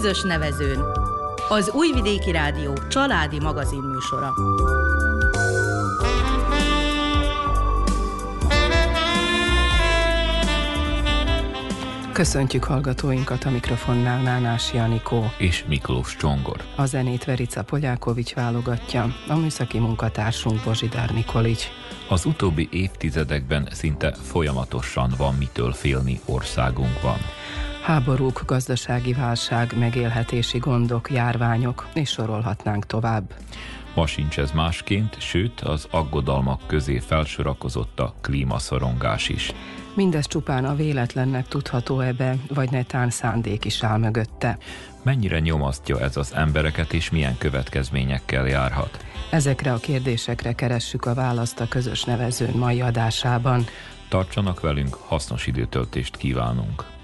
Közös nevezőn. Az Újvidéki Rádió családi magazinműsora. Köszöntjük hallgatóinkat a mikrofonnál Nánás Janikó és Miklós Csongor. A zenét Verica Polyákovics válogatja, a műszaki munkatársunk Bozsidár Nikolics. Az utóbbi évtizedekben szinte folyamatosan van mitől félni országunkban. Háborúk, gazdasági válság, megélhetési gondok, járványok, és sorolhatnánk tovább. Ma sincs ez másként, sőt az aggodalmak közé felsorakozott a klímaszorongás is. Mindez csupán a véletlennek tudható ebbe, vagy netán szándék is áll mögötte. Mennyire nyomasztja ez az embereket, és milyen következményekkel járhat? Ezekre a kérdésekre keressük a választ a közös nevezőn mai adásában. Tartsanak velünk, hasznos időtöltést kívánunk!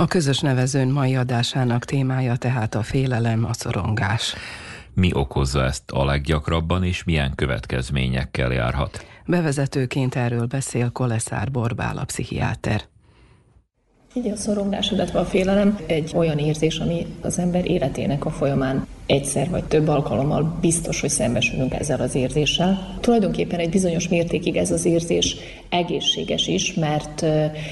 A közös nevezőn mai adásának témája tehát a félelem, a szorongás. Mi okozza ezt a leggyakrabban, és milyen következményekkel járhat? Bevezetőként erről beszél Koleszár Borbál, a pszichiáter. Így a szorongás, illetve a félelem egy olyan érzés, ami az ember életének a folyamán egyszer vagy több alkalommal biztos, hogy szembesülünk ezzel az érzéssel. Tulajdonképpen egy bizonyos mértékig ez az érzés egészséges is, mert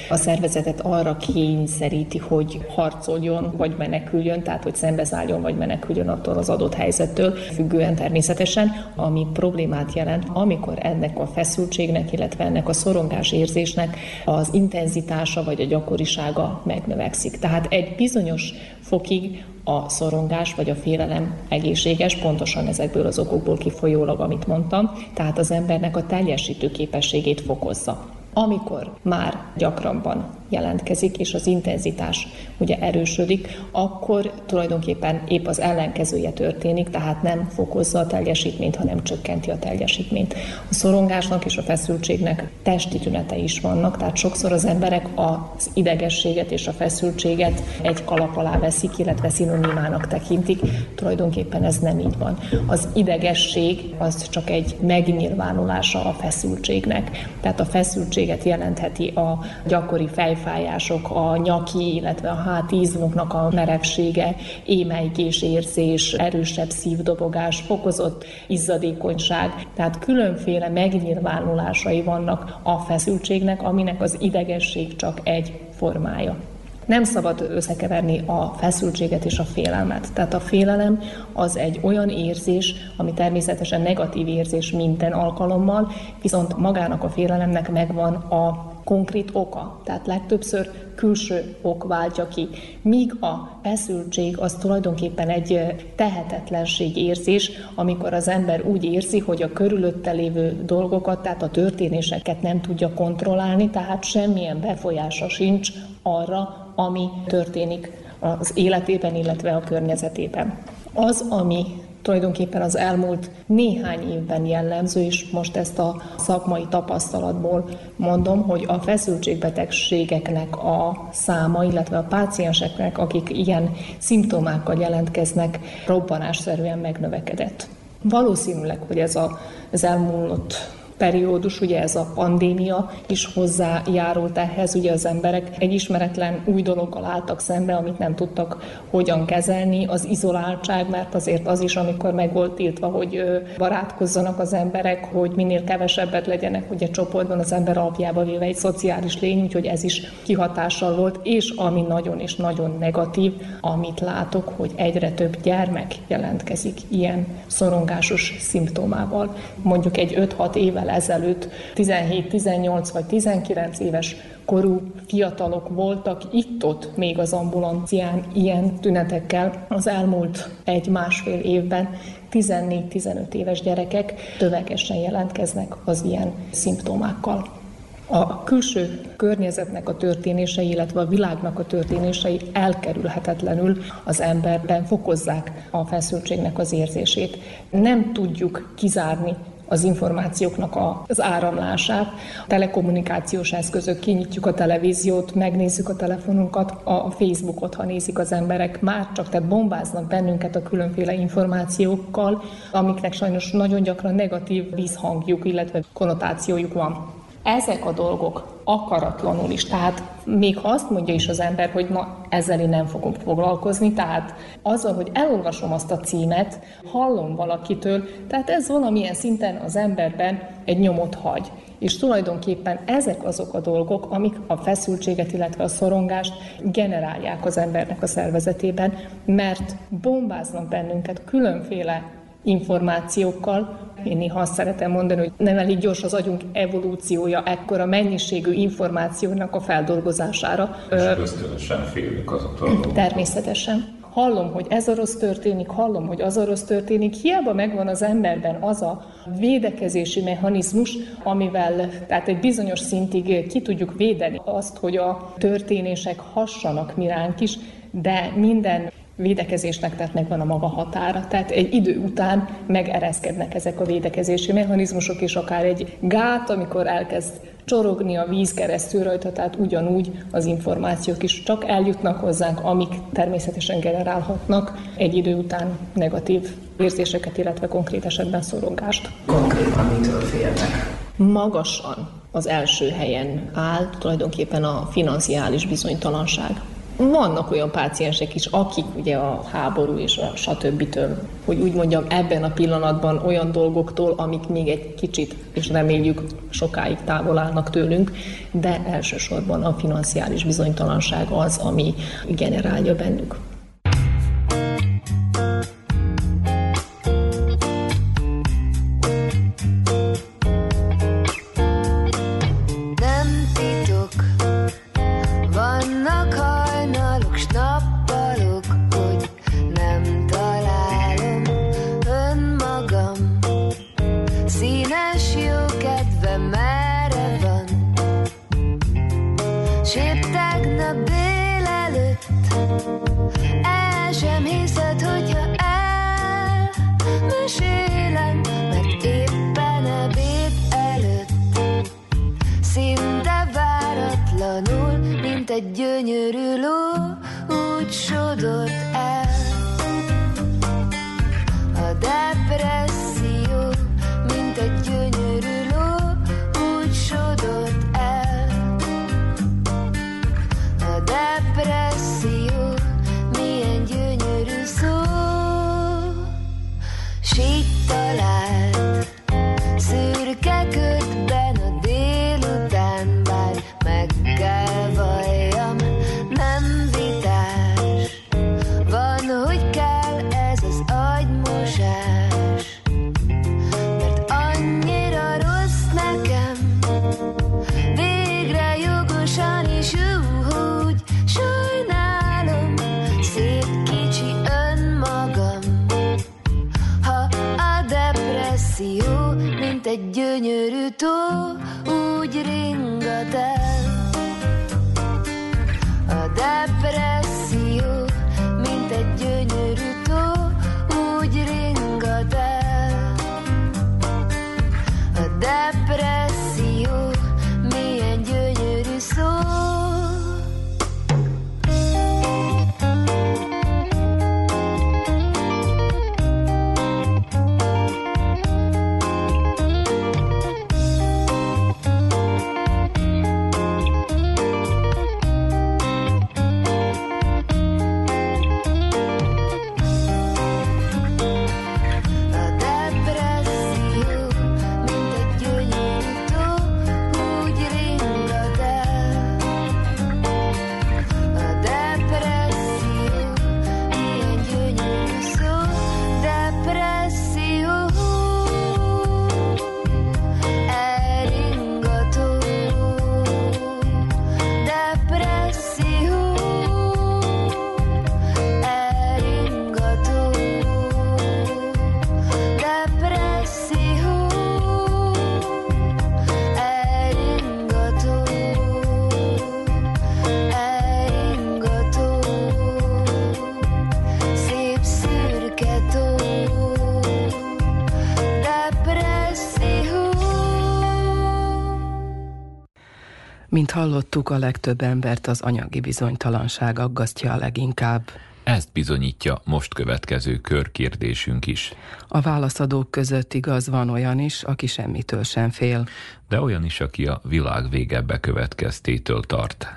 a szervezetet arra kényszeríti, hogy harcoljon, vagy meneküljön, tehát hogy szembeszálljon, vagy meneküljön attól az adott helyzettől, függően természetesen, ami problémát jelent, amikor ennek a feszültségnek, illetve ennek a szorongás érzésnek az intenzitása vagy a gyakorisága megnövekszik. Tehát egy bizonyos fokig a szorongás vagy a félelem egészséges, pontosan ezekből az okokból kifolyólag, amit mondtam, tehát az embernek a teljesítő képességét fokozza. Amikor már gyakrabban jelentkezik, és az intenzitás ugye erősödik, akkor tulajdonképpen épp az ellenkezője történik, tehát nem fokozza a teljesítményt, hanem csökkenti a teljesítményt. A szorongásnak és a feszültségnek testi tünetei is vannak, tehát sokszor az emberek az idegességet és a feszültséget egy kalap alá veszik, illetve szinonimának tekintik. Tulajdonképpen ez nem így van. Az idegesség az csak egy megnyilvánulása a feszültségnek. Tehát a feszültség feszültséget jelentheti a gyakori fejfájások, a nyaki, illetve a háti izmoknak a merevsége, émeigés érzés, erősebb szívdobogás, fokozott izzadékonyság, tehát különféle megnyilvánulásai vannak a feszültségnek, aminek az idegesség csak egy formája. Nem szabad összekeverni a feszültséget és a félelmet. Tehát a félelem az egy olyan érzés, ami természetesen negatív érzés minden alkalommal, viszont magának a félelemnek megvan a konkrét oka. Tehát legtöbbször külső ok váltja ki. Míg a feszültség az tulajdonképpen egy tehetetlenség érzés, amikor az ember úgy érzi, hogy a körülötte lévő dolgokat, tehát a történéseket nem tudja kontrollálni, tehát semmilyen befolyása sincs arra, ami történik az életében, illetve a környezetében. Az, ami tulajdonképpen az elmúlt néhány évben jellemző, és most ezt a szakmai tapasztalatból mondom, hogy a feszültségbetegségeknek a száma, illetve a pácienseknek, akik ilyen szimptomákkal jelentkeznek, robbanásszerűen megnövekedett. Valószínűleg, hogy ez a, az elmúlt periódus, ugye ez a pandémia is hozzájárult ehhez, ugye az emberek egy ismeretlen új dologgal álltak szembe, amit nem tudtak hogyan kezelni, az izoláltság, mert azért az is, amikor meg volt tiltva, hogy barátkozzanak az emberek, hogy minél kevesebbet legyenek, ugye csoportban az ember alapjába véve egy szociális lény, úgyhogy ez is kihatással volt, és ami nagyon és nagyon negatív, amit látok, hogy egyre több gyermek jelentkezik ilyen szorongásos szimptomával. Mondjuk egy 5-6 évvel ezelőtt 17-18 vagy 19 éves korú fiatalok voltak itt-ott még az ambulancián ilyen tünetekkel az elmúlt egy-másfél évben 14-15 éves gyerekek tövegesen jelentkeznek az ilyen szimptomákkal. A külső környezetnek a történései, illetve a világnak a történései elkerülhetetlenül az emberben fokozzák a feszültségnek az érzését. Nem tudjuk kizárni az információknak a, az áramlását. A telekommunikációs eszközök, kinyitjuk a televíziót, megnézzük a telefonunkat, a Facebookot, ha nézik az emberek, már csak tehát bombáznak bennünket a különféle információkkal, amiknek sajnos nagyon gyakran negatív vízhangjuk, illetve konnotációjuk van ezek a dolgok akaratlanul is, tehát még ha azt mondja is az ember, hogy na ezzel én nem fogom foglalkozni, tehát azzal, hogy elolvasom azt a címet, hallom valakitől, tehát ez valamilyen szinten az emberben egy nyomot hagy. És tulajdonképpen ezek azok a dolgok, amik a feszültséget, illetve a szorongást generálják az embernek a szervezetében, mert bombáznak bennünket különféle információkkal. Én néha azt szeretem mondani, hogy nem elég gyors az agyunk evolúciója ekkora mennyiségű információnak a feldolgozására. És ösztönösen félünk azoktól. Természetesen hallom, hogy ez a rossz történik, hallom, hogy az a rossz történik, hiába megvan az emberben az a védekezési mechanizmus, amivel tehát egy bizonyos szintig ki tudjuk védeni azt, hogy a történések hassanak miránk is, de minden védekezésnek tehát megvan a maga határa. Tehát egy idő után megereszkednek ezek a védekezési mechanizmusok, és akár egy gát, amikor elkezd csorogni a víz keresztül rajta, tehát ugyanúgy az információk is csak eljutnak hozzánk, amik természetesen generálhatnak egy idő után negatív érzéseket, illetve konkrét esetben szorongást. Konkrétan mitől félnek? Magasan az első helyen áll tulajdonképpen a financiális bizonytalanság vannak olyan páciensek is, akik ugye a háború és a stb. hogy úgy mondjam, ebben a pillanatban olyan dolgoktól, amik még egy kicsit, és reméljük sokáig távol állnak tőlünk, de elsősorban a financiális bizonytalanság az, ami generálja bennük. Mint hallottuk, a legtöbb embert az anyagi bizonytalanság aggasztja a leginkább. Ezt bizonyítja most következő körkérdésünk is. A válaszadók között igaz van olyan is, aki semmitől sem fél. De olyan is, aki a világ vége bekövetkeztétől tart.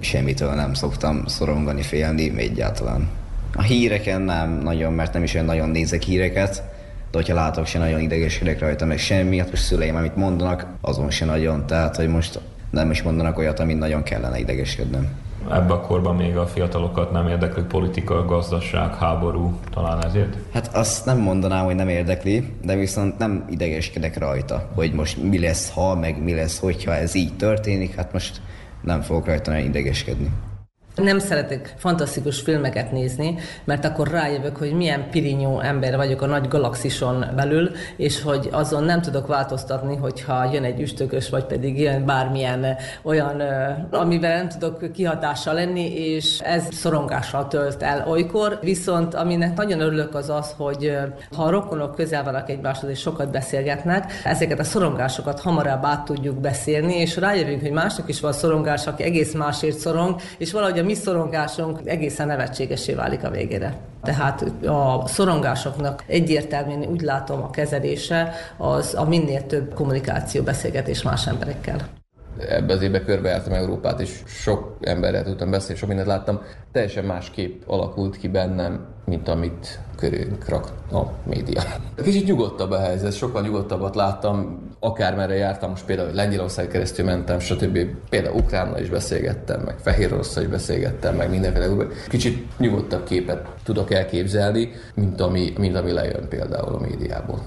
Semmitől nem szoktam szorongani, félni, egyáltalán. A híreken nem nagyon, mert nem is olyan nagyon nézek híreket, de hogyha látok, se nagyon idegeskedek rajta, meg semmi, hát most szüleim, amit mondanak, azon se nagyon, tehát hogy most nem is mondanak olyat, amit nagyon kellene idegeskednem. Ebben a korban még a fiatalokat nem érdekli politika, gazdaság, háború, talán ezért? Hát azt nem mondanám, hogy nem érdekli, de viszont nem idegeskedek rajta, hogy most mi lesz, ha, meg mi lesz, hogyha ez így történik, hát most nem fogok rajta idegeskedni. Nem szeretek fantasztikus filmeket nézni, mert akkor rájövök, hogy milyen pirinyó ember vagyok a nagy galaxison belül, és hogy azon nem tudok változtatni, hogyha jön egy üstökös, vagy pedig jön bármilyen olyan, amivel nem tudok kihatással lenni, és ez szorongással tölt el olykor. Viszont aminek nagyon örülök az az, hogy ha a rokonok közel vannak egymáshoz, és sokat beszélgetnek, ezeket a szorongásokat hamarabb át tudjuk beszélni, és rájövünk, hogy másnak is van szorongás, aki egész másért szorong, és valahogy a mi szorongásunk egészen nevetségesé válik a végére. Tehát a szorongásoknak egyértelműen úgy látom a kezelése az a minél több kommunikáció, beszélgetés más emberekkel ebbe az évbe körbejártam Európát, és sok emberrel tudtam beszélni, sok mindent láttam. Teljesen más kép alakult ki bennem, mint amit körünk rak a média. Kicsit nyugodtabb a helyzet, sokkal nyugodtabbat láttam, akármerre jártam, most például Lengyelország keresztül mentem, stb. Például Ukránnal is beszélgettem, meg Fehérorosszal is beszélgettem, meg mindenféle. Kicsit nyugodtabb képet tudok elképzelni, mint ami, mint ami lejön például a médiából.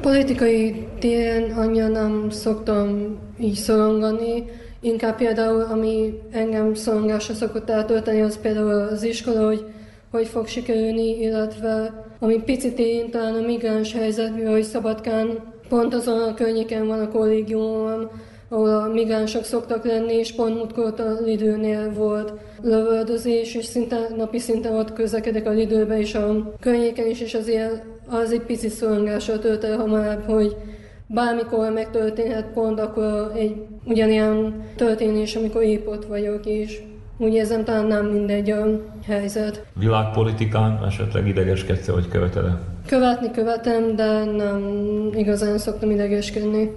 Politikai téren annyira nem szoktam így szorongani, inkább például, ami engem szorongásra szokott eltölteni, az például az iskola, hogy hogy fog sikerülni, illetve ami picit én talán a migráns helyzet, mivel hogy Szabadkán pont azon a környéken van a kollégiumom, ahol a migránsok szoktak lenni, és pont múltkor a Lidőnél volt lövöldözés, és szinte, napi szinten ott közlekedek a Lidőbe és a környéken is, és azért az egy pici szorongásra tölt el hamarabb, hogy bármikor megtörténhet pont akkor egy ugyanilyen történés, amikor épp ott vagyok, és úgy érzem, talán nem mindegy a helyzet. Világpolitikán esetleg idegeskedsz hogy követed? Követni követem, de nem igazán szoktam idegeskedni.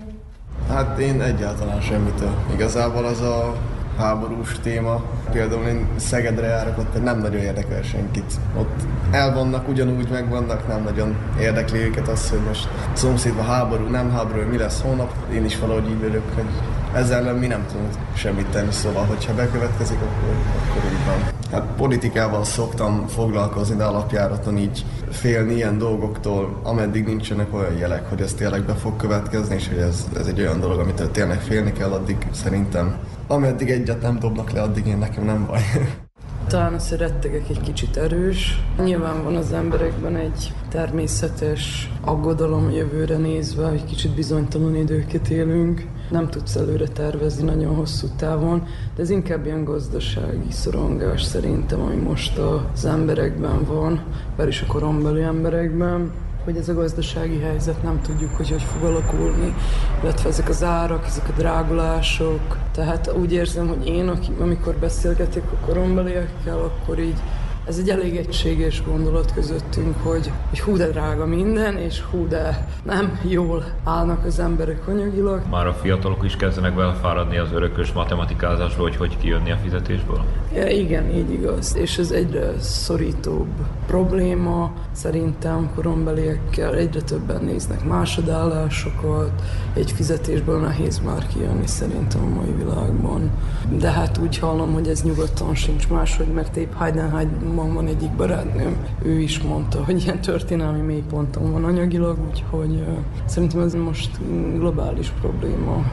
Hát én egyáltalán semmitől. Igazából az a háborús téma. Például én Szegedre járok, ott nem nagyon érdekel senkit. Ott elvannak, ugyanúgy megvannak, nem nagyon érdekli őket az, hogy most szomszédban háború, nem háború, mi lesz holnap. Én is valahogy így vagyok, hogy ezzel ellen mi nem tudunk semmit tenni, szóval hogyha bekövetkezik, akkor, akkor úgy van. Hát politikával szoktam foglalkozni, de alapjáraton így félni ilyen dolgoktól, ameddig nincsenek olyan jelek, hogy ez tényleg be fog következni, és hogy ez, ez egy olyan dolog, amit tényleg félni kell, addig szerintem ameddig egyet nem dobnak le, addig én nekem nem baj. Talán a szerettegek egy kicsit erős. Nyilván van az emberekben egy természetes aggodalom jövőre nézve, hogy kicsit bizonytalan időket élünk. Nem tudsz előre tervezni nagyon hosszú távon, de ez inkább ilyen gazdasági szorongás szerintem, ami most az emberekben van, bár is a korombeli emberekben hogy ez a gazdasági helyzet nem tudjuk, hogy hogy fog alakulni, illetve ezek az árak, ezek a drágulások. Tehát úgy érzem, hogy én, amikor beszélgetek a korombeliekkel, akkor így ez egy elég egységes gondolat közöttünk, hogy, hogy hú de drága minden, és hú de nem jól állnak az emberek anyagilag. Már a fiatalok is kezdenek belefáradni az örökös matematikázásról, hogy hogy kijönni a fizetésből? Ja, igen, így igaz. És ez egyre szorítóbb probléma. Szerintem korombeliekkel egyre többen néznek másodállásokat. Egy fizetésből nehéz már kijönni szerintem a mai világban. De hát úgy hallom, hogy ez nyugodtan sincs máshogy, mert épp Heidenheim van, van egyik barátnőm, ő is mondta, hogy ilyen történelmi mélyponton van anyagilag, úgyhogy szerintem ez most globális probléma.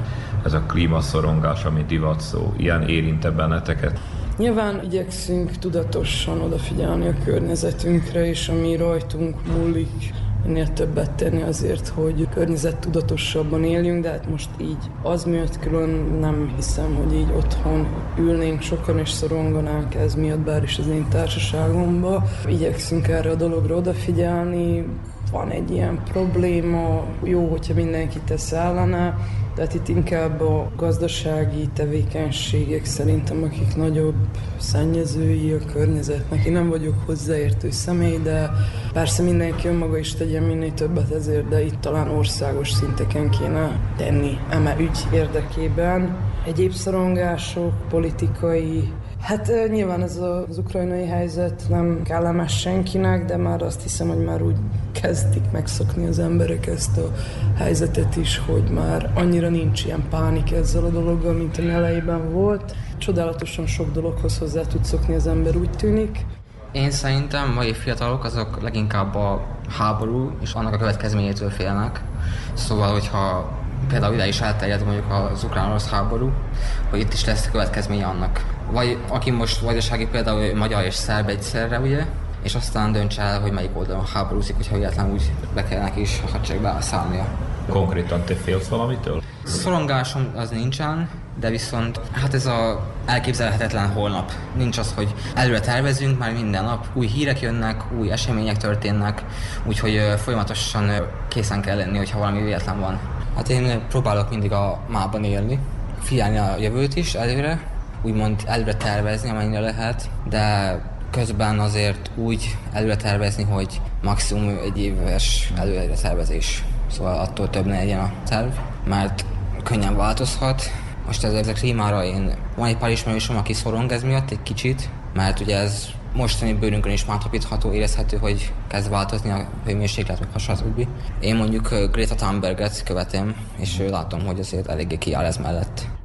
Ez a klímaszorongás, ami divat szó, ilyen érinte benneteket? Nyilván igyekszünk tudatosan odafigyelni a környezetünkre, és ami rajtunk múlik, minél többet tenni azért, hogy környezettudatosabban éljünk, de hát most így az miatt külön nem hiszem, hogy így otthon ülnénk sokan és szoronganánk ez miatt, bár is az én társaságomba. Igyekszünk erre a dologra odafigyelni, van egy ilyen probléma, jó, hogyha mindenki tesz ellene, tehát itt inkább a gazdasági tevékenységek szerintem, akik nagyobb szennyezői a környezetnek. Én nem vagyok hozzáértő személy, de persze mindenki önmaga is tegyen minél többet ezért, de itt talán országos szinteken kéne tenni eme ügy érdekében. Egyéb szorongások, politikai Hát nyilván ez az ukrajnai helyzet nem kellemes senkinek, de már azt hiszem, hogy már úgy kezdik megszokni az emberek ezt a helyzetet is, hogy már annyira nincs ilyen pánik ezzel a dologgal, mint ami elejében volt. Csodálatosan sok dologhoz hozzá tud szokni az ember, úgy tűnik. Én szerintem mai fiatalok azok leginkább a háború és annak a következményétől félnek. Szóval, hogyha például ide is elterjed mondjuk az ukrán-orosz háború, hogy itt is lesz következménye annak. Vagy aki most vajdasági például magyar és szerb egyszerre, ugye, és aztán dönts el, hogy melyik oldalon háborúzik, hogyha véletlenül úgy be kell neki is a hadseregbe szállnia. Konkrétan te félsz valamitől? Szorongásom az nincsen, de viszont hát ez a elképzelhetetlen holnap. Nincs az, hogy előre tervezünk, már minden nap új hírek jönnek, új események történnek, úgyhogy folyamatosan készen kell lenni, hogyha valami véletlen van. Hát én próbálok mindig a mában élni, figyelni a jövőt is előre, úgymond előre tervezni, amennyire lehet, de közben azért úgy előre tervezni, hogy maximum egy éves előre tervezés. Szóval attól több ne legyen a terv, mert könnyen változhat. Most ez, ez a klímára én, van egy pár ismerősöm, aki szorong ez miatt egy kicsit, mert ugye ez mostani bőrünkön is mátapítható, érezhető, hogy kezd változni a hőmérséklet, meg stb. Én mondjuk Greta Thunberget követem, és látom, hogy azért eléggé kiáll ez mellett.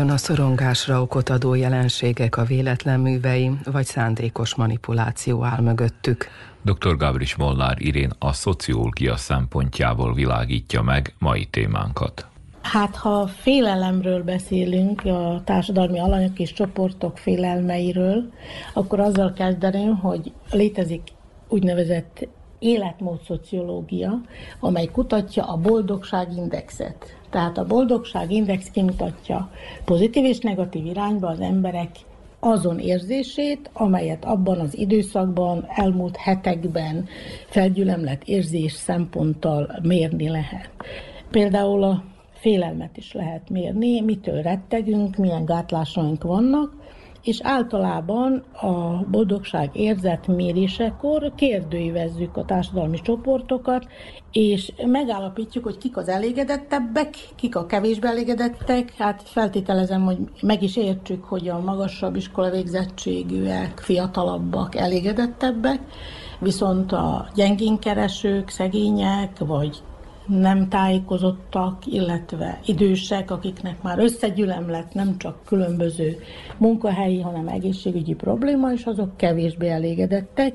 Vajon a szorongásra okot adó jelenségek a véletlen művei, vagy szándékos manipuláció áll mögöttük? Dr. Gabris Molnár Irén a szociológia szempontjából világítja meg mai témánkat. Hát, ha félelemről beszélünk, a társadalmi alanyok és csoportok félelmeiről, akkor azzal kezdeném, hogy létezik úgynevezett életmódszociológia, amely kutatja a boldogságindexet. Tehát a boldogságindex kimutatja pozitív és negatív irányba az emberek azon érzését, amelyet abban az időszakban, elmúlt hetekben felgyülemlett érzés szemponttal mérni lehet. Például a félelmet is lehet mérni, mitől rettegünk, milyen gátlásaink vannak, és általában a boldogság érzet mérésekor kérdőívezzük a társadalmi csoportokat, és megállapítjuk, hogy kik az elégedettebbek, kik a kevésbé elégedettek. Hát feltételezem, hogy meg is értsük, hogy a magasabb iskola végzettségűek, fiatalabbak, elégedettebbek, viszont a gyengénkeresők, szegények, vagy nem tájékozottak, illetve idősek, akiknek már összegyülem nem csak különböző munkahelyi, hanem egészségügyi probléma, és azok kevésbé elégedettek,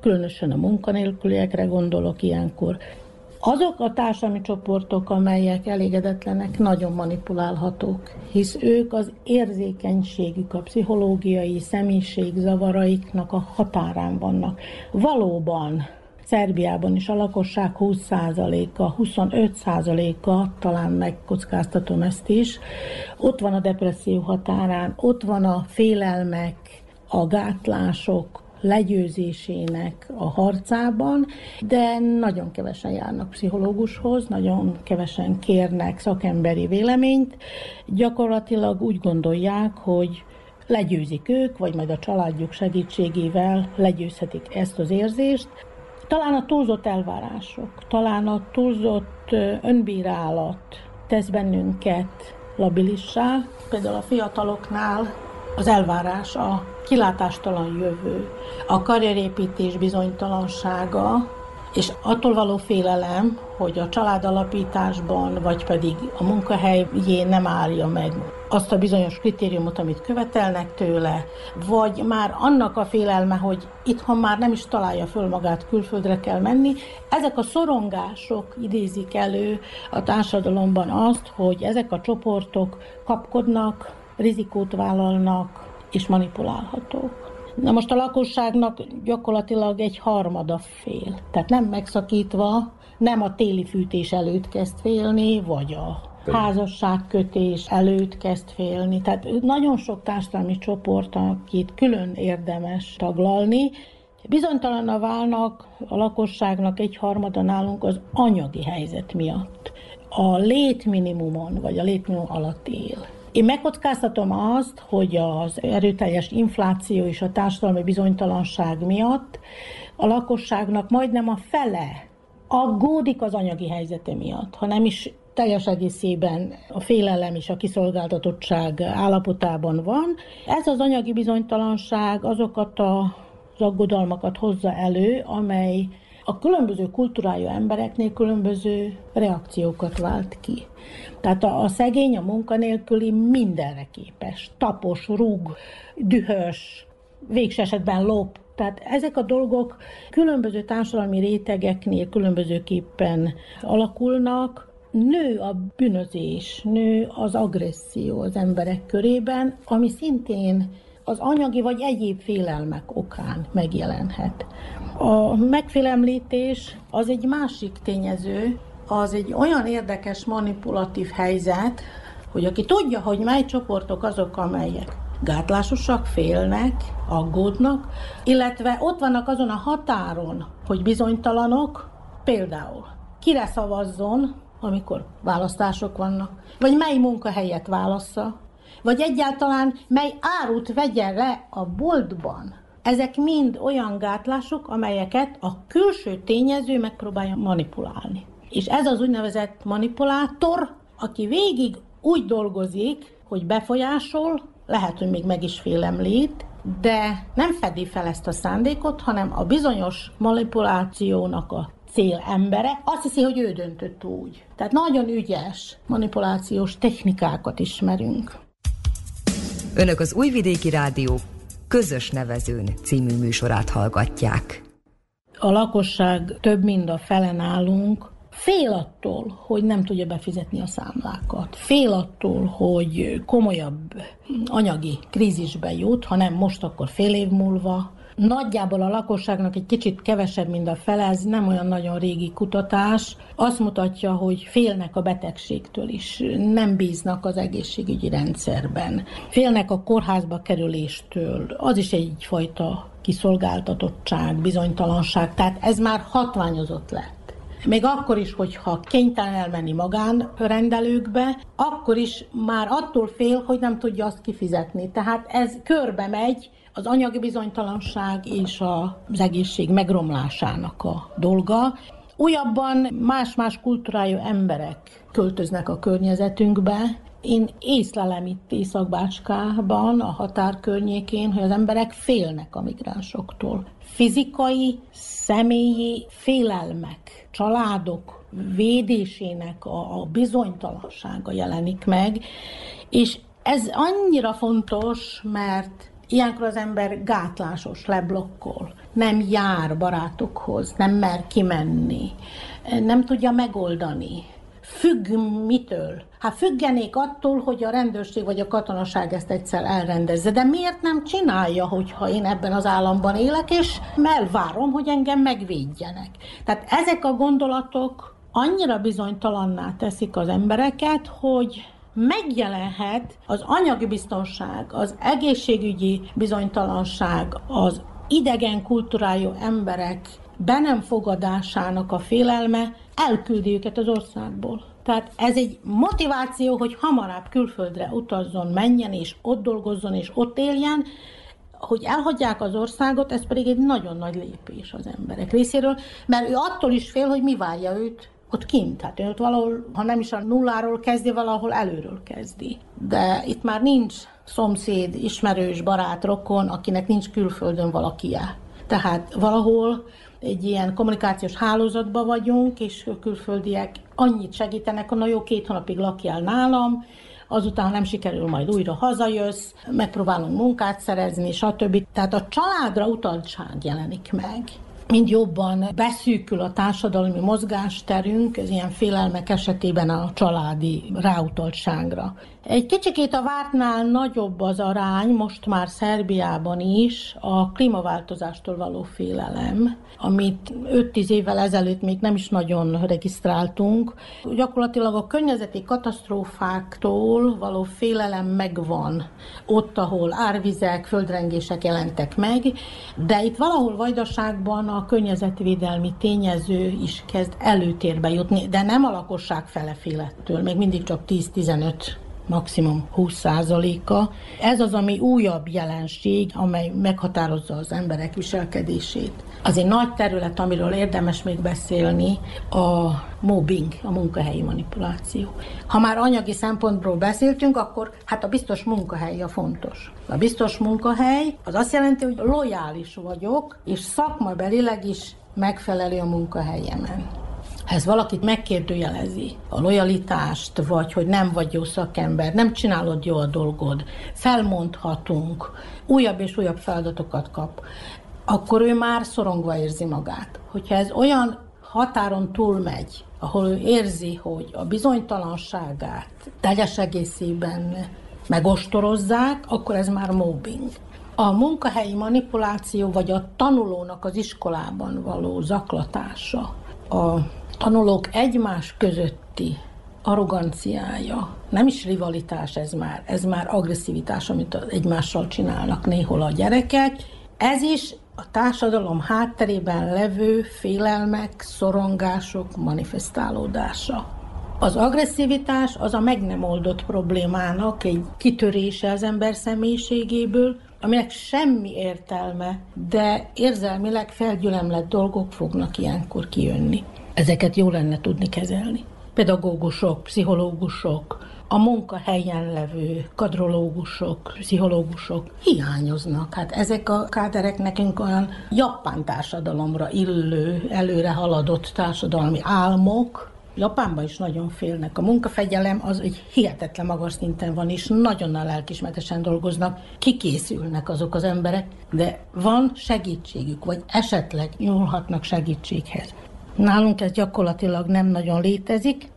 különösen a munkanélküliekre gondolok ilyenkor. Azok a társadalmi csoportok, amelyek elégedetlenek, nagyon manipulálhatók, hisz ők az érzékenységük, a pszichológiai személyiségzavaraiknak a határán vannak. Valóban Szerbiában is a lakosság 20%-a, 25%-a, talán megkockáztatom ezt is, ott van a depresszió határán, ott van a félelmek, a gátlások, legyőzésének a harcában, de nagyon kevesen járnak pszichológushoz, nagyon kevesen kérnek szakemberi véleményt. Gyakorlatilag úgy gondolják, hogy legyőzik ők, vagy majd a családjuk segítségével legyőzhetik ezt az érzést, talán a túlzott elvárások, talán a túlzott önbírálat tesz bennünket labilissá. Például a fiataloknál az elvárás, a kilátástalan jövő, a karrierépítés bizonytalansága, és attól való félelem, hogy a családalapításban, vagy pedig a munkahelyjén nem állja meg azt a bizonyos kritériumot, amit követelnek tőle, vagy már annak a félelme, hogy itthon már nem is találja föl magát, külföldre kell menni. Ezek a szorongások idézik elő a társadalomban azt, hogy ezek a csoportok kapkodnak, rizikót vállalnak és manipulálhatók. Na most a lakosságnak gyakorlatilag egy harmada fél. Tehát nem megszakítva, nem a téli fűtés előtt kezd félni, vagy a házasságkötés előtt kezd félni. Tehát nagyon sok társadalmi csoport, akit külön érdemes taglalni, Bizonytalanna válnak a lakosságnak egy harmada nálunk az anyagi helyzet miatt. A létminimumon, vagy a létminimum alatt él. Én megkockáztatom azt, hogy az erőteljes infláció és a társadalmi bizonytalanság miatt a lakosságnak majdnem a fele aggódik az anyagi helyzete miatt, ha nem is teljes egészében a félelem és a kiszolgáltatottság állapotában van. Ez az anyagi bizonytalanság azokat a az aggodalmakat hozza elő, amely a különböző kultúrájú embereknél különböző reakciókat vált ki. Tehát a, a szegény, a munkanélküli mindenre képes. Tapos, rúg, dühös, végső esetben lop. Tehát ezek a dolgok különböző társadalmi rétegeknél különbözőképpen alakulnak, nő a bűnözés, nő az agresszió az emberek körében, ami szintén az anyagi vagy egyéb félelmek okán megjelenhet. A megfélemlítés az egy másik tényező, az egy olyan érdekes manipulatív helyzet, hogy aki tudja, hogy mely csoportok azok, amelyek gátlásosak, félnek, aggódnak, illetve ott vannak azon a határon, hogy bizonytalanok, például kire szavazzon, amikor választások vannak, vagy mely munkahelyet válassza, vagy egyáltalán mely árut vegyen le a boltban. Ezek mind olyan gátlások, amelyeket a külső tényező megpróbálja manipulálni. És ez az úgynevezett manipulátor, aki végig úgy dolgozik, hogy befolyásol, lehet, hogy még meg is félemlít, de nem fedi fel ezt a szándékot, hanem a bizonyos manipulációnak a cél embere azt hiszi, hogy ő döntött úgy. Tehát nagyon ügyes manipulációs technikákat ismerünk. Önök az Újvidéki Rádió közös nevezőn című műsorát hallgatják. A lakosság több mint a fele nálunk fél attól, hogy nem tudja befizetni a számlákat. Fél attól, hogy komolyabb anyagi krízisbe jut, ha nem most, akkor fél év múlva. Nagyjából a lakosságnak egy kicsit kevesebb, mint a fele, ez nem olyan nagyon régi kutatás. Azt mutatja, hogy félnek a betegségtől is, nem bíznak az egészségügyi rendszerben. Félnek a kórházba kerüléstől, az is egyfajta kiszolgáltatottság, bizonytalanság, tehát ez már hatványozott lett. Még akkor is, hogyha kénytelen elmenni magánrendelőkbe, akkor is már attól fél, hogy nem tudja azt kifizetni. Tehát ez körbe megy, az anyagi bizonytalanság és az egészség megromlásának a dolga. Újabban más-más kultúrájú emberek költöznek a környezetünkbe, én észlelem itt Északbácskában, a határ környékén, hogy az emberek félnek a migránsoktól. Fizikai, személyi félelmek, családok védésének a, a bizonytalansága jelenik meg, és ez annyira fontos, mert Ilyenkor az ember gátlásos, leblokkol, nem jár barátokhoz, nem mer kimenni, nem tudja megoldani. Függ mitől? Hát függenék attól, hogy a rendőrség vagy a katonaság ezt egyszer elrendezze. De miért nem csinálja, hogyha én ebben az államban élek, és elvárom, hogy engem megvédjenek? Tehát ezek a gondolatok annyira bizonytalanná teszik az embereket, hogy megjelenhet az anyagi biztonság, az egészségügyi bizonytalanság, az idegen kultúrájú emberek be nem fogadásának a félelme elküldi őket az országból. Tehát ez egy motiváció, hogy hamarabb külföldre utazzon, menjen, és ott dolgozzon, és ott éljen, hogy elhagyják az országot, ez pedig egy nagyon nagy lépés az emberek részéről, mert ő attól is fél, hogy mi várja őt ott kint. Tehát ő ott valahol, ha nem is a nulláról kezdi, valahol előről kezdi. De itt már nincs szomszéd, ismerős, barát, rokon, akinek nincs külföldön valakie. Tehát valahol egy ilyen kommunikációs hálózatban vagyunk, és a külföldiek annyit segítenek, hogy na jó, két hónapig lakjál nálam, azután nem sikerül, majd újra hazajössz, megpróbálunk munkát szerezni, stb. Tehát a családra utaltság jelenik meg mind jobban beszűkül a társadalmi mozgásterünk, ez ilyen félelmek esetében a családi ráutaltságra. Egy kicsikét a vártnál nagyobb az arány, most már Szerbiában is, a klímaváltozástól való félelem, amit 5-10 évvel ezelőtt még nem is nagyon regisztráltunk. Gyakorlatilag a környezeti katasztrófáktól való félelem megvan ott, ahol árvizek, földrengések jelentek meg, de itt valahol Vajdaságban a környezetvédelmi tényező is kezd előtérbe jutni, de nem a lakosság fele félettől, még mindig csak 10-15 maximum 20%-a. Ez az, ami újabb jelenség, amely meghatározza az emberek viselkedését. Az egy nagy terület, amiről érdemes még beszélni, a mobbing, a munkahelyi manipuláció. Ha már anyagi szempontból beszéltünk, akkor hát a biztos munkahely a fontos. A biztos munkahely az azt jelenti, hogy lojális vagyok, és szakmabelileg is megfelelő a munkahelyemen ha ez valakit megkérdőjelezi, a lojalitást, vagy hogy nem vagy jó szakember, nem csinálod jó a dolgod, felmondhatunk, újabb és újabb feladatokat kap, akkor ő már szorongva érzi magát. Hogyha ez olyan határon túlmegy, ahol ő érzi, hogy a bizonytalanságát teljes egészében megostorozzák, akkor ez már mobbing. A munkahelyi manipuláció, vagy a tanulónak az iskolában való zaklatása, a tanulók egymás közötti arroganciája, nem is rivalitás ez már, ez már agresszivitás, amit egymással csinálnak néhol a gyerekek. Ez is a társadalom hátterében levő félelmek, szorongások manifestálódása. Az agresszivitás az a meg nem oldott problémának egy kitörése az ember személyiségéből, aminek semmi értelme, de érzelmileg felgyülemlett dolgok fognak ilyenkor kijönni. Ezeket jó lenne tudni kezelni. Pedagógusok, pszichológusok, a munkahelyen levő kadrológusok, pszichológusok hiányoznak. Hát ezek a káderek nekünk olyan japán társadalomra illő, előre haladott társadalmi álmok, Japánban is nagyon félnek. A munkafegyelem az egy hihetetlen magas szinten van, és nagyon a lelkismeretesen dolgoznak, kikészülnek azok az emberek, de van segítségük, vagy esetleg nyúlhatnak segítséghez. Nálunk ez gyakorlatilag nem nagyon létezik.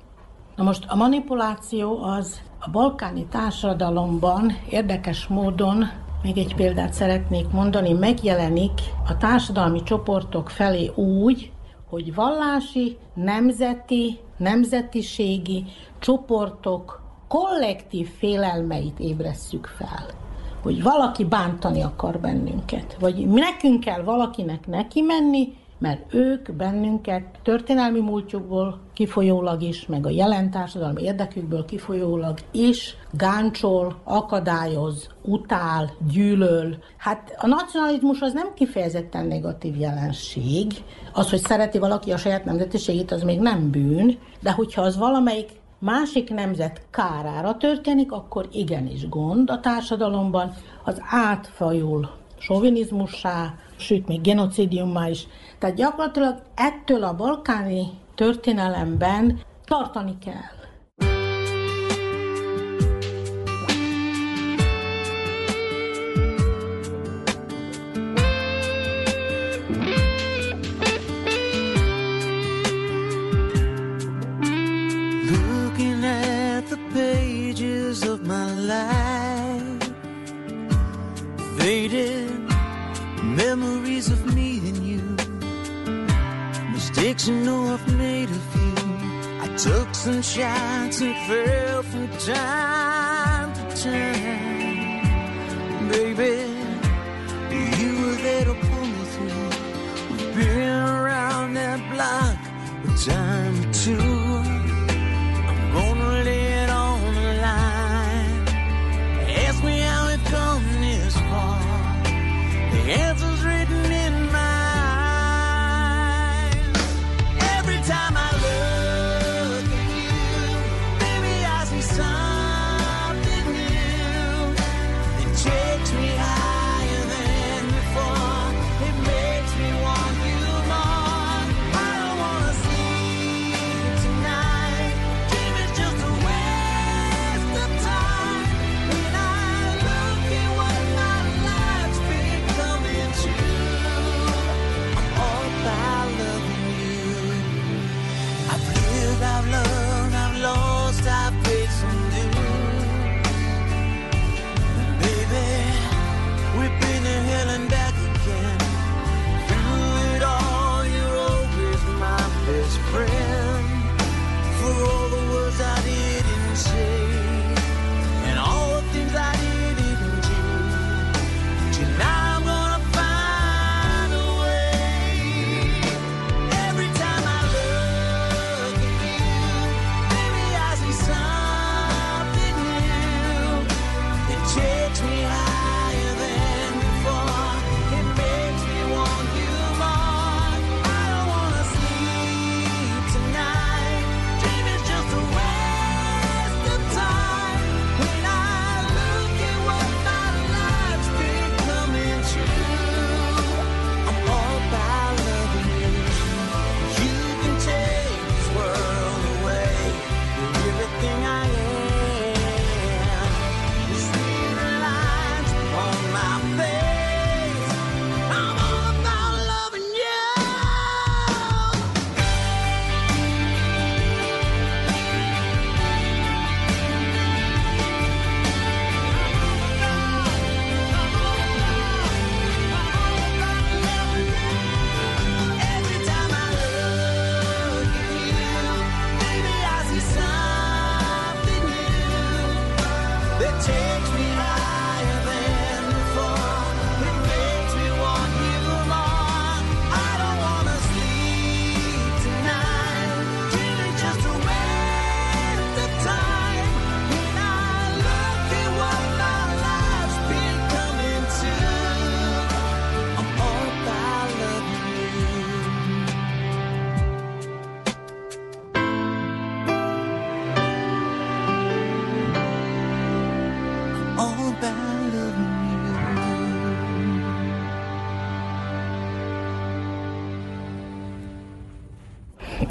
Na most a manipuláció az a balkáni társadalomban érdekes módon, még egy példát szeretnék mondani, megjelenik a társadalmi csoportok felé úgy, hogy vallási, nemzeti, nemzetiségi csoportok kollektív félelmeit ébresszük fel. Hogy valaki bántani akar bennünket, vagy nekünk kell valakinek neki menni, mert ők bennünket történelmi múltjukból kifolyólag is, meg a jelen társadalmi érdekükből kifolyólag is gáncsol, akadályoz, utál, gyűlöl. Hát a nacionalizmus az nem kifejezetten negatív jelenség. Az, hogy szereti valaki a saját nemzetiségét, az még nem bűn, de hogyha az valamelyik másik nemzet kárára történik, akkor igenis gond a társadalomban, az átfajul sovinizmussá, sőt, még genocidiummá is. Tehát gyakorlatilag ettől a balkáni történelemben tartani kell you know I've made a few. I took some shots and fell from time to time.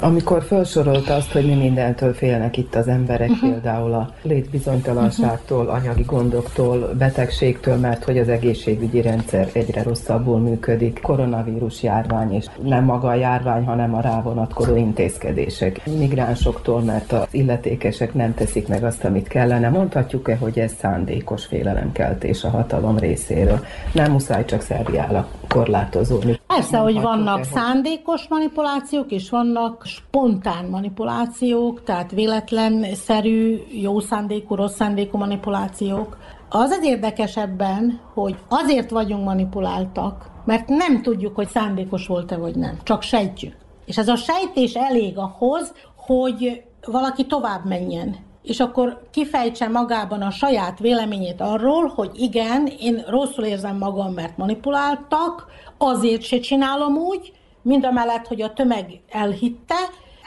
Amikor felsorolta azt, hogy mi mindentől félnek itt az emberek, uh-huh. például a létbizonytalanságtól, anyagi gondoktól, betegségtől, mert hogy az egészségügyi rendszer egyre rosszabbul működik, koronavírus járvány, és nem maga a járvány, hanem a rávonatkozó intézkedések. Migránsoktól, mert az illetékesek nem teszik meg azt, amit kellene. Mondhatjuk-e, hogy ez szándékos félelemkeltés a hatalom részéről? Nem muszáj csak Szerbiára korlátozódni. Persze, hogy vannak szándékos manipulációk, és vannak spontán manipulációk, tehát véletlenszerű, jó szándékú, rossz szándékú manipulációk. Az az érdekes ebben, hogy azért vagyunk manipuláltak, mert nem tudjuk, hogy szándékos volt-e vagy nem. Csak sejtjük. És ez a sejtés elég ahhoz, hogy valaki tovább menjen és akkor kifejtse magában a saját véleményét arról, hogy igen, én rosszul érzem magam, mert manipuláltak, azért se csinálom úgy, mind a mellett, hogy a tömeg elhitte,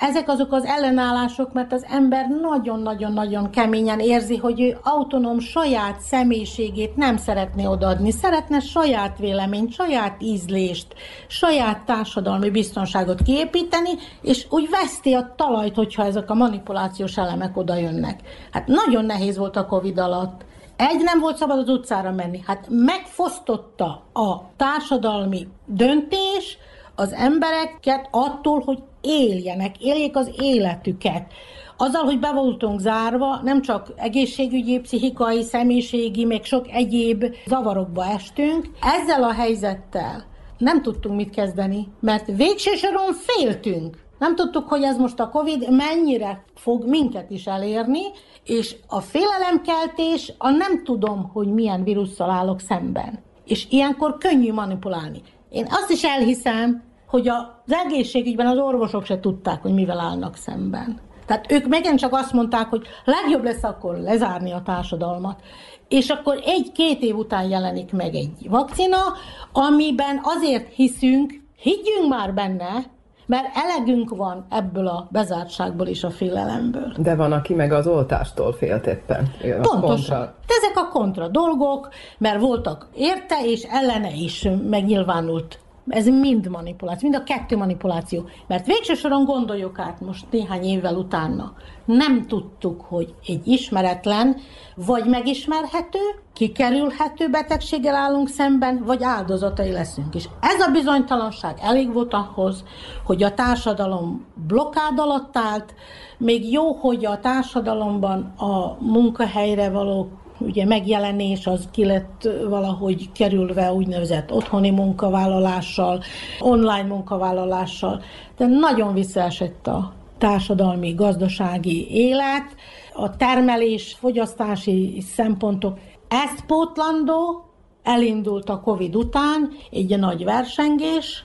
ezek azok az ellenállások, mert az ember nagyon-nagyon-nagyon keményen érzi, hogy ő autonóm saját személyiségét nem szeretné odaadni. Szeretne saját véleményt, saját ízlést, saját társadalmi biztonságot kiépíteni, és úgy veszti a talajt, hogyha ezek a manipulációs elemek oda jönnek. Hát nagyon nehéz volt a Covid alatt. Egy nem volt szabad az utcára menni. Hát megfosztotta a társadalmi döntés, az embereket attól, hogy éljenek, éljék az életüket. Azzal, hogy be voltunk zárva, nem csak egészségügyi, pszichikai, személyiségi, még sok egyéb zavarokba estünk. Ezzel a helyzettel nem tudtunk mit kezdeni, mert végső soron féltünk. Nem tudtuk, hogy ez most a Covid mennyire fog minket is elérni, és a félelemkeltés, a nem tudom, hogy milyen vírusszal állok szemben. És ilyenkor könnyű manipulálni. Én azt is elhiszem, hogy az egészségügyben az orvosok se tudták, hogy mivel állnak szemben. Tehát ők megint csak azt mondták, hogy legjobb lesz akkor lezárni a társadalmat. És akkor egy-két év után jelenik meg egy vakcina, amiben azért hiszünk, higgyünk már benne, mert elegünk van ebből a bezártságból és a félelemből. De van, aki meg az oltástól félt éppen. Pontosan. Kontra. Ezek a kontra dolgok, mert voltak érte és ellene is megnyilvánult ez mind manipuláció, mind a kettő manipuláció. Mert végső soron gondoljuk át most néhány évvel utána. Nem tudtuk, hogy egy ismeretlen, vagy megismerhető, kikerülhető betegséggel állunk szemben, vagy áldozatai leszünk is. Ez a bizonytalanság elég volt ahhoz, hogy a társadalom blokkád alatt állt, még jó, hogy a társadalomban a munkahelyre való ugye megjelenés az ki lett valahogy kerülve úgynevezett otthoni munkavállalással, online munkavállalással, de nagyon visszaesett a társadalmi, gazdasági élet, a termelés, fogyasztási szempontok. Ezt pótlandó elindult a Covid után egy nagy versengés,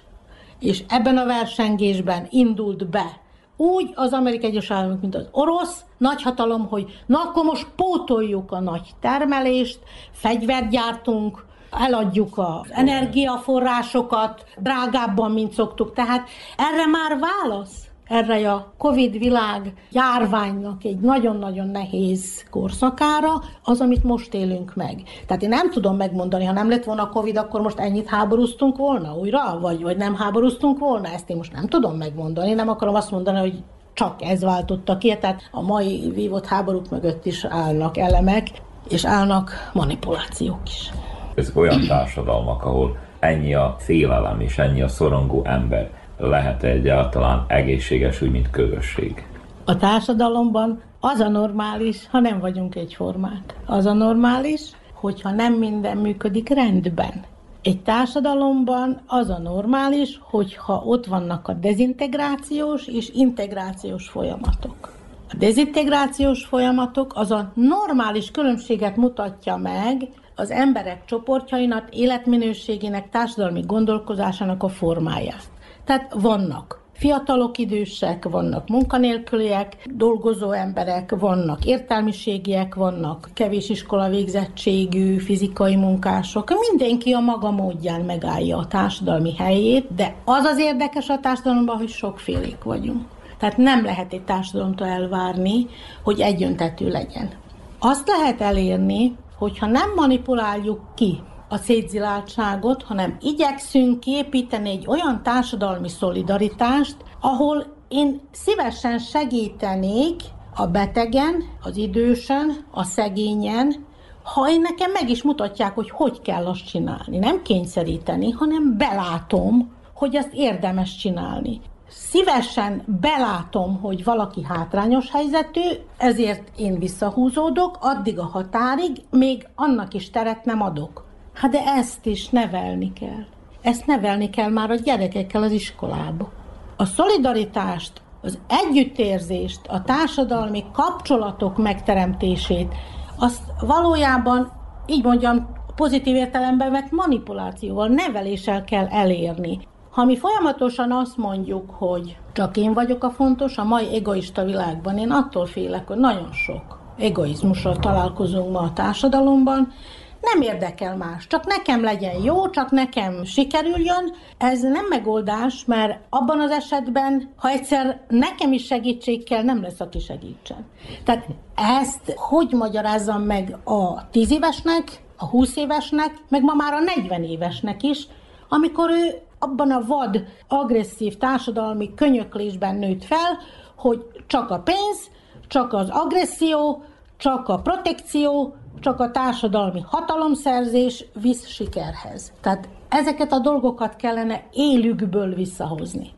és ebben a versengésben indult be úgy az Amerikai Egyes Államok, mint az orosz nagyhatalom, hogy na akkor most pótoljuk a nagy termelést, fegyvert gyártunk, eladjuk az energiaforrásokat drágábban, mint szoktuk. Tehát erre már válasz erre a Covid világ járványnak egy nagyon-nagyon nehéz korszakára, az, amit most élünk meg. Tehát én nem tudom megmondani, ha nem lett volna a Covid, akkor most ennyit háborúztunk volna újra, vagy, vagy nem háborúztunk volna, ezt én most nem tudom megmondani, nem akarom azt mondani, hogy csak ez váltotta ki, tehát a mai vívott háborúk mögött is állnak elemek, és állnak manipulációk is. Ezek olyan társadalmak, ahol ennyi a félelem és ennyi a szorongó ember, lehet egyáltalán egészséges úgy, mint közösség? A társadalomban az a normális, ha nem vagyunk egyformák. Az a normális, hogyha nem minden működik rendben. Egy társadalomban az a normális, hogyha ott vannak a dezintegrációs és integrációs folyamatok. A dezintegrációs folyamatok az a normális különbséget mutatja meg az emberek csoportjainak, életminőségének, társadalmi gondolkozásának a formáját. Tehát vannak fiatalok, idősek, vannak munkanélküliek, dolgozó emberek, vannak értelmiségiek, vannak kevés iskola végzettségű, fizikai munkások. Mindenki a maga módján megállja a társadalmi helyét, de az az érdekes a társadalomban, hogy sokfélék vagyunk. Tehát nem lehet egy társadalomtól elvárni, hogy egyöntetű legyen. Azt lehet elérni, hogyha nem manipuláljuk ki a szétziláltságot, hanem igyekszünk képíteni egy olyan társadalmi szolidaritást, ahol én szívesen segítenék a betegen, az idősen, a szegényen, ha én nekem meg is mutatják, hogy hogy kell azt csinálni. Nem kényszeríteni, hanem belátom, hogy ezt érdemes csinálni. Szívesen belátom, hogy valaki hátrányos helyzetű, ezért én visszahúzódok, addig a határig, még annak is teret nem adok. Hát de ezt is nevelni kell. Ezt nevelni kell már a gyerekekkel az iskolába. A szolidaritást, az együttérzést, a társadalmi kapcsolatok megteremtését, azt valójában, így mondjam, pozitív értelemben vett manipulációval, neveléssel kell elérni. Ha mi folyamatosan azt mondjuk, hogy csak én vagyok a fontos, a mai egoista világban én attól félek, hogy nagyon sok egoizmussal találkozunk ma a társadalomban, nem érdekel más, csak nekem legyen jó, csak nekem sikerüljön. Ez nem megoldás, mert abban az esetben, ha egyszer nekem is segítség kell, nem lesz, aki segítsen. Tehát ezt hogy magyarázzam meg a tíz évesnek, a 20 évesnek, meg ma már a 40 évesnek is, amikor ő abban a vad, agresszív társadalmi könyöklésben nőtt fel, hogy csak a pénz, csak az agresszió, csak a protekció, csak a társadalmi hatalomszerzés visz sikerhez. Tehát ezeket a dolgokat kellene élükből visszahozni.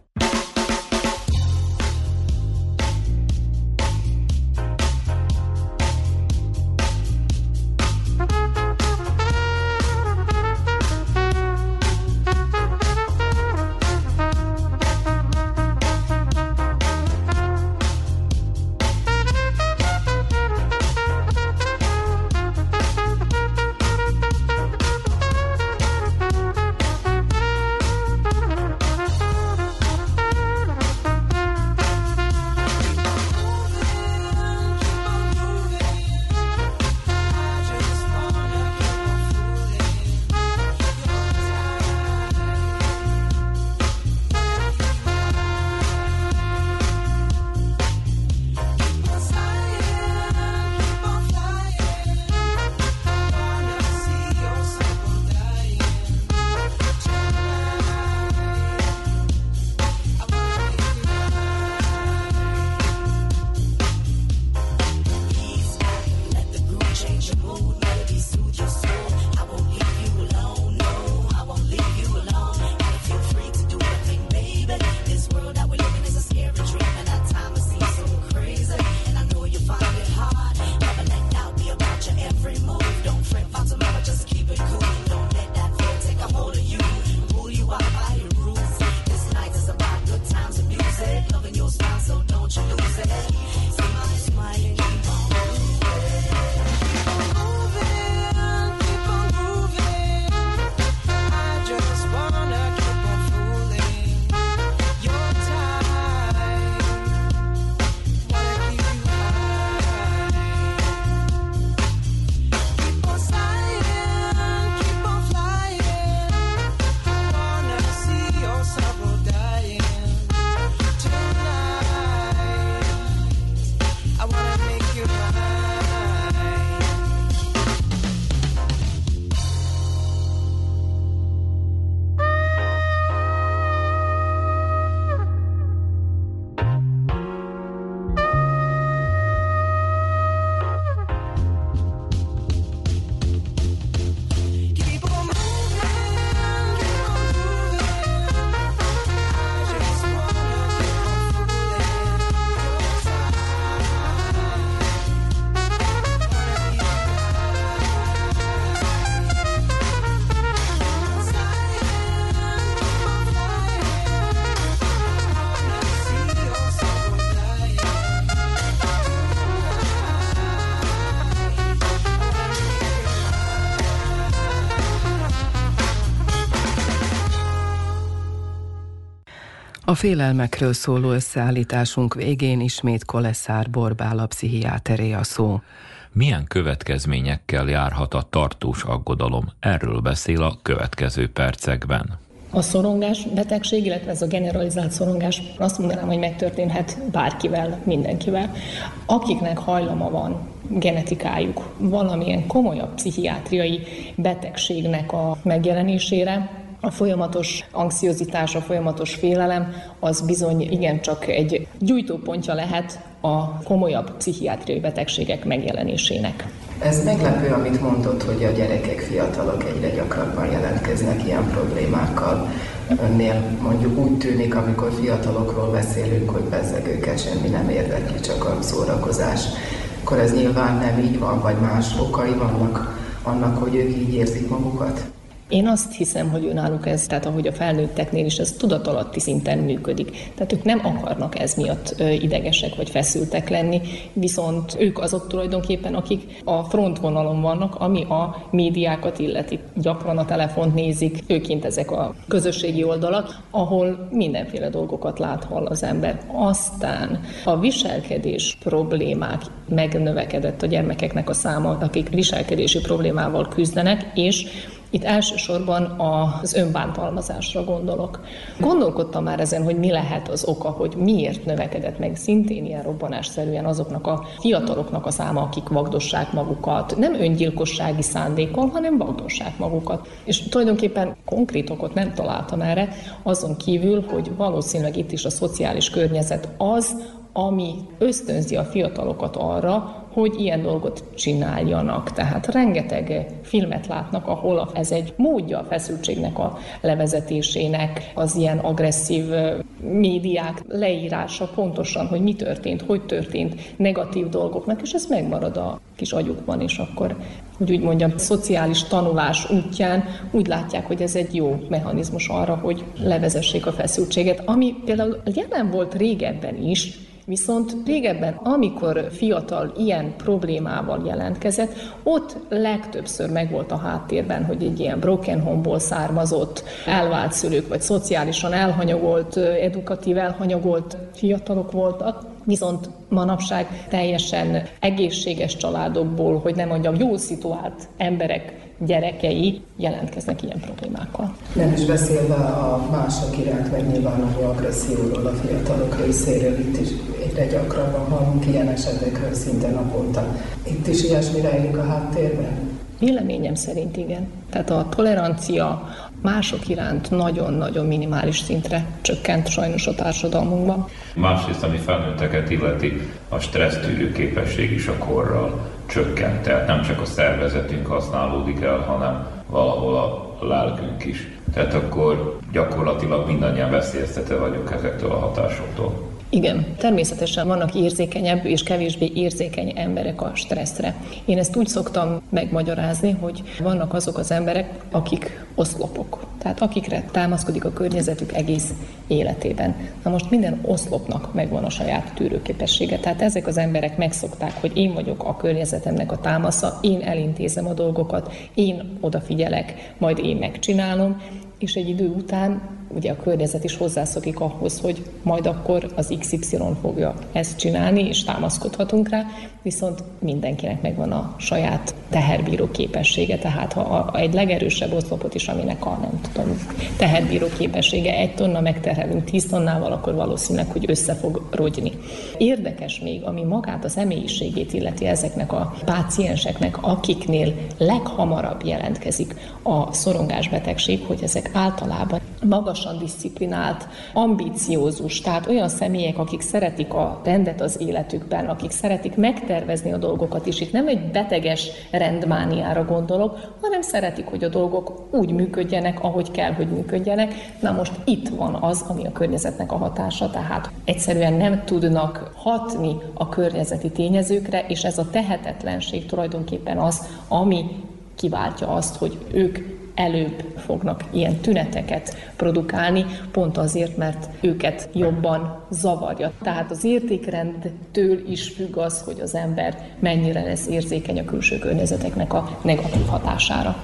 A félelmekről szóló összeállításunk végén ismét Koleszár Borbál a pszichiáteré a szó. Milyen következményekkel járhat a tartós aggodalom? Erről beszél a következő percekben. A szorongás betegség, illetve ez a generalizált szorongás, azt mondanám, hogy megtörténhet bárkivel, mindenkivel. Akiknek hajlama van genetikájuk valamilyen komolyabb pszichiátriai betegségnek a megjelenésére, a folyamatos anxiozitás, a folyamatos félelem, az bizony igencsak egy gyújtópontja lehet a komolyabb pszichiátriai betegségek megjelenésének. Ez meglepő, amit mondott, hogy a gyerekek, fiatalok egyre gyakrabban jelentkeznek ilyen problémákkal. Önnél mondjuk úgy tűnik, amikor fiatalokról beszélünk, hogy bezzeg őket semmi nem érdekli, csak a szórakozás. Akkor ez nyilván nem így van, vagy más okai vannak annak, hogy ők így érzik magukat? Én azt hiszem, hogy náluk ez, tehát ahogy a felnőtteknél is, ez tudatalatti szinten működik. Tehát ők nem akarnak ez miatt idegesek vagy feszültek lenni, viszont ők azok tulajdonképpen, akik a frontvonalon vannak, ami a médiákat illeti. Gyakran a telefont nézik, főként ezek a közösségi oldalak, ahol mindenféle dolgokat lát, hall az ember. Aztán a viselkedés problémák megnövekedett a gyermekeknek a száma, akik viselkedési problémával küzdenek, és itt elsősorban az önbántalmazásra gondolok. Gondolkodtam már ezen, hogy mi lehet az oka, hogy miért növekedett meg szintén ilyen robbanásszerűen azoknak a fiataloknak a száma, akik vagdossák magukat, nem öngyilkossági szándékon, hanem vagdossák magukat. És tulajdonképpen konkrét okot nem találtam erre, azon kívül, hogy valószínűleg itt is a szociális környezet az, ami ösztönzi a fiatalokat arra, hogy ilyen dolgot csináljanak. Tehát rengeteg filmet látnak, ahol ez egy módja a feszültségnek a levezetésének, az ilyen agresszív médiák leírása pontosan, hogy mi történt, hogy történt, negatív dolgoknak, és ez megmarad a kis agyukban, és akkor, hogy úgy mondjam, szociális tanulás útján úgy látják, hogy ez egy jó mechanizmus arra, hogy levezessék a feszültséget, ami például jelen volt régebben is, Viszont régebben, amikor fiatal ilyen problémával jelentkezett, ott legtöbbször megvolt a háttérben, hogy egy ilyen broken home-ból származott, elvált szülők, vagy szociálisan elhanyagolt, edukatív elhanyagolt fiatalok voltak, viszont manapság teljesen egészséges családokból, hogy nem mondjam, jól szituált emberek gyerekei jelentkeznek ilyen problémákkal. Nem is beszélve a mások iránt megnyilvánuló agresszióról a fiatalok részéről, itt is egyre gyakrabban hallunk ilyen esetekről szinte naponta. Itt is ilyesmi rejlik a háttérben? Véleményem szerint igen. Tehát a tolerancia mások iránt nagyon-nagyon minimális szintre csökkent sajnos a társadalmunkban. Másrészt, ami felnőtteket illeti, a stressztűrő képesség is a korral csökkent. Tehát nem csak a szervezetünk használódik el, hanem valahol a lelkünk is. Tehát akkor gyakorlatilag mindannyian veszélyeztetve vagyunk ezektől a hatásoktól. Igen, természetesen vannak érzékenyebb és kevésbé érzékeny emberek a stresszre. Én ezt úgy szoktam megmagyarázni, hogy vannak azok az emberek, akik oszlopok, tehát akikre támaszkodik a környezetük egész életében. Na most minden oszlopnak megvan a saját tűrőképessége, tehát ezek az emberek megszokták, hogy én vagyok a környezetemnek a támasza, én elintézem a dolgokat, én odafigyelek, majd én megcsinálom, és egy idő után ugye a környezet is hozzászokik ahhoz, hogy majd akkor az XY fogja ezt csinálni, és támaszkodhatunk rá, viszont mindenkinek megvan a saját teherbíró képessége, tehát ha egy legerősebb oszlopot is, aminek a nem tudom, teherbíró képessége egy tonna megterhelünk tíz tonnával, akkor valószínűleg, hogy össze fog rogyni. Érdekes még, ami magát az emélyiségét illeti ezeknek a pácienseknek, akiknél leghamarabb jelentkezik a szorongásbetegség, hogy ezek általában magasan disziplinált, ambíciózus, tehát olyan személyek, akik szeretik a rendet az életükben, akik szeretik megtervezni a dolgokat, és itt nem egy beteges rendmániára gondolok, hanem szeretik, hogy a dolgok úgy működjenek, ahogy kell, hogy működjenek. Na most itt van az, ami a környezetnek a hatása, tehát egyszerűen nem tudnak hatni a környezeti tényezőkre, és ez a tehetetlenség tulajdonképpen az, ami kiváltja azt, hogy ők előbb fognak ilyen tüneteket produkálni, pont azért, mert őket jobban zavarja. Tehát az értékrendtől is függ az, hogy az ember mennyire lesz érzékeny a külső környezeteknek a negatív hatására.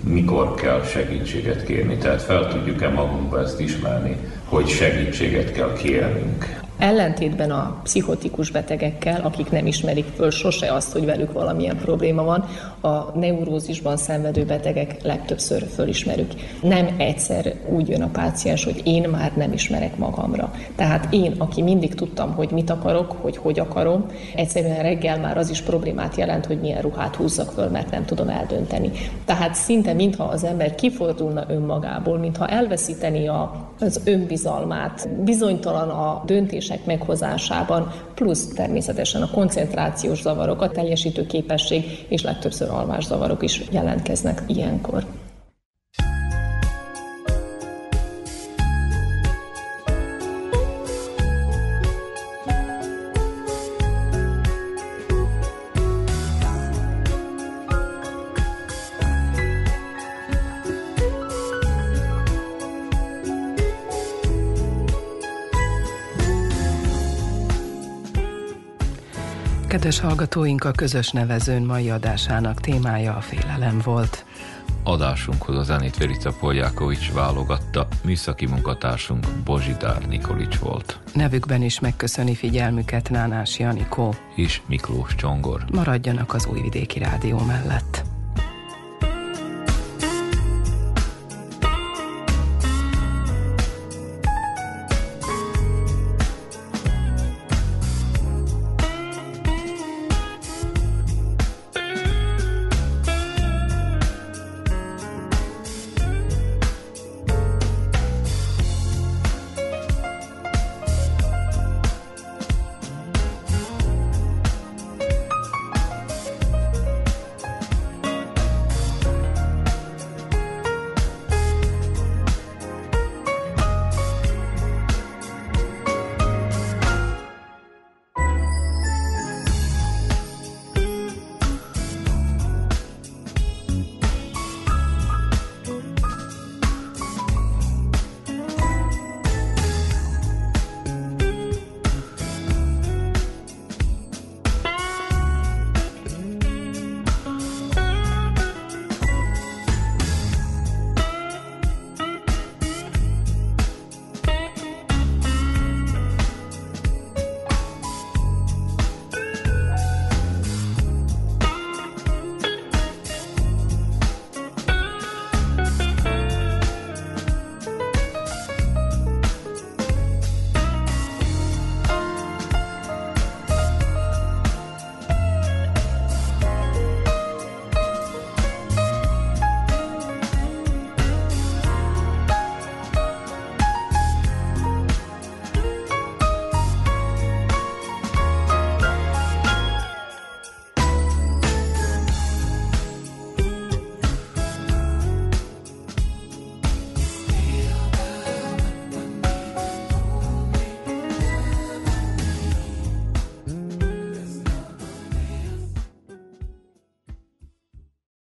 Mikor kell segítséget kérni? Tehát fel tudjuk-e magunkba ezt ismerni, hogy segítséget kell kérnünk? Ellentétben a pszichotikus betegekkel, akik nem ismerik föl sose azt, hogy velük valamilyen probléma van, a neurózisban szenvedő betegek legtöbbször fölismerük. Nem egyszer úgy jön a páciens, hogy én már nem ismerek magamra. Tehát én, aki mindig tudtam, hogy mit akarok, hogy hogy akarom, egyszerűen reggel már az is problémát jelent, hogy milyen ruhát húzzak föl, mert nem tudom eldönteni. Tehát szinte mintha az ember kifordulna önmagából, mintha elveszíteni a, az önbizalmát, bizonytalan a döntések meghozásában, plusz természetesen a koncentrációs zavarok, a teljesítő képesség és legtöbbször alvászavarok is jelentkeznek ilyenkor. Kedves hallgatóink, a közös nevezőn mai adásának témája a félelem volt. Adásunkhoz a zenét Verica Poljákovics válogatta, műszaki munkatársunk Bozsidár Nikolics volt. Nevükben is megköszöni figyelmüket Nánás Janikó és Miklós Csongor. Maradjanak az Újvidéki Rádió mellett.